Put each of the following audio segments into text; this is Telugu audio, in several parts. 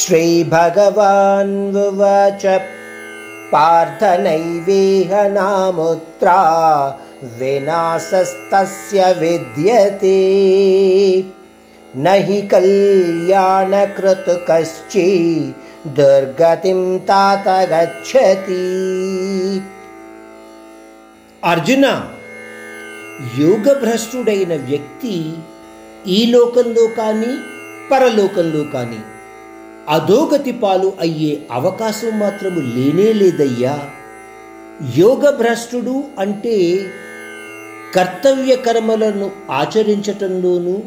श्रीभगवान्वच पार्थनैवेह नामुत्रा विनाशस्तस्य विद्यते न हि कल्याणकृत कश्चि दुर्गतिं तात गच्छति అర్జున యోగభ్రష్టుడైన వ్యక్తి ఈ లోకంలో కానీ పరలోకంలో కానీ అధోగతి పాలు అయ్యే అవకాశం మాత్రము లేనే లేదయ్యా. యోగభ్రష్టుడు అంటే కర్తవ్య కర్మలను ఆచరించటంలోనూ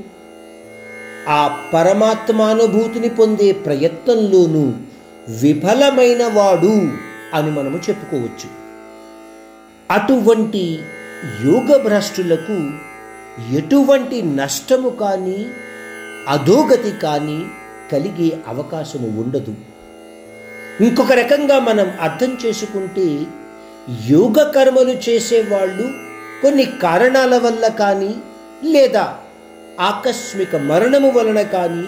ఆ పరమాత్మానుభూతిని పొందే ప్రయత్నంలోనూ విఫలమైన వాడు అని మనము చెప్పుకోవచ్చు. అటువంటి యోగభ్రష్టులకు ఎటువంటి నష్టము కానీ అధోగతి కానీ కలిగే అవకాశము ఉండదు. ఇంకొక రకంగా మనం అర్థం చేసుకుంటే యోగ కర్మలు చేసేవాళ్ళు కొన్ని కారణాల వల్ల కానీ లేదా ఆకస్మిక మరణము వలన కానీ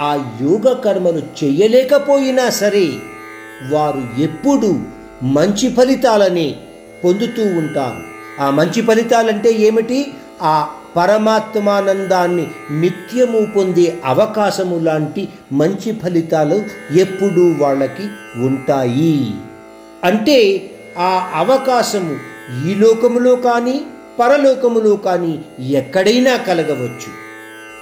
ఆ యోగ కర్మలు చేయలేకపోయినా సరే వారు ఎప్పుడూ మంచి ఫలితాలనే పొందుతూ ఉంటారు. ఆ మంచి ఫలితాలంటే ఏమిటి? ఆ పరమాత్మానందాన్ని నిత్యము పొందే అవకాశము లాంటి మంచి ఫలితాలు ఎప్పుడూ వాళ్ళకి ఉంటాయి. అంటే ఆ అవకాశము ఈ లోకములో కానీ పరలోకములో కానీ ఎక్కడైనా కలగవచ్చు.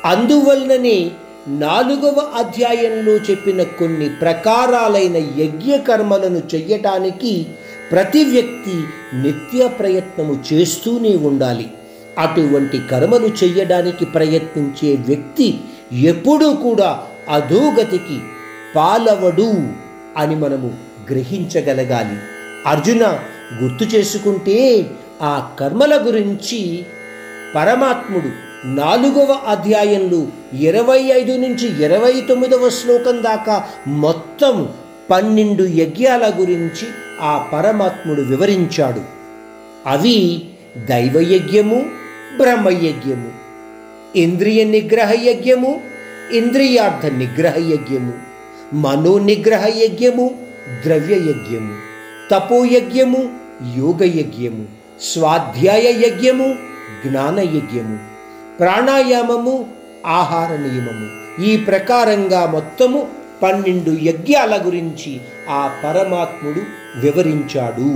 అందువలననే నాలుగవ అధ్యాయంలో చెప్పిన కొన్ని ప్రకారాలైన యజ్ఞ కర్మలను చెయ్యటానికి ప్రతి వ్యక్తి నిత్య ప్రయత్నము చేస్తూనే ఉండాలి. అటువంటి కర్మలు చేయడానికి ప్రయత్నించే వ్యక్తి ఎప్పుడూ కూడా అధోగతికి పాలవడు అని మనము గ్రహించగలగాలి. అర్జున గుర్తు చేసుకుంటే ఆ కర్మల గురించి పరమాత్ముడు నాలుగవ అధ్యాయంలో ఇరవై ఐదు నుంచి ఇరవై తొమ్మిదవ శ్లోకం దాకా మొత్తం పన్నెండు యజ్ఞాల గురించి ఆ పరమాత్ముడు వివరించాడు. అవి దైవయజ్ఞము బ్రహ్మయజ్ఞము ఇంద్రియ నిగ్రహ యజ్ఞము ఇంద్రియార్థ నిగ్రహ యజ్ఞము మనో నిగ్రహ యజ్ఞము ద్రవ్యయజ్ఞము తపోయజ్ఞము యోగ యజ్ఞము స్వాధ్యాయ యజ్ఞము జ్ఞానయజ్ఞము ప్రాణాయామము ఆహార నియమము ఈ ప్రకారంగా మొత్తము పన్నెండు యజ్ఞాల గురించి ఆ పరమాత్ముడు వివరించాడు.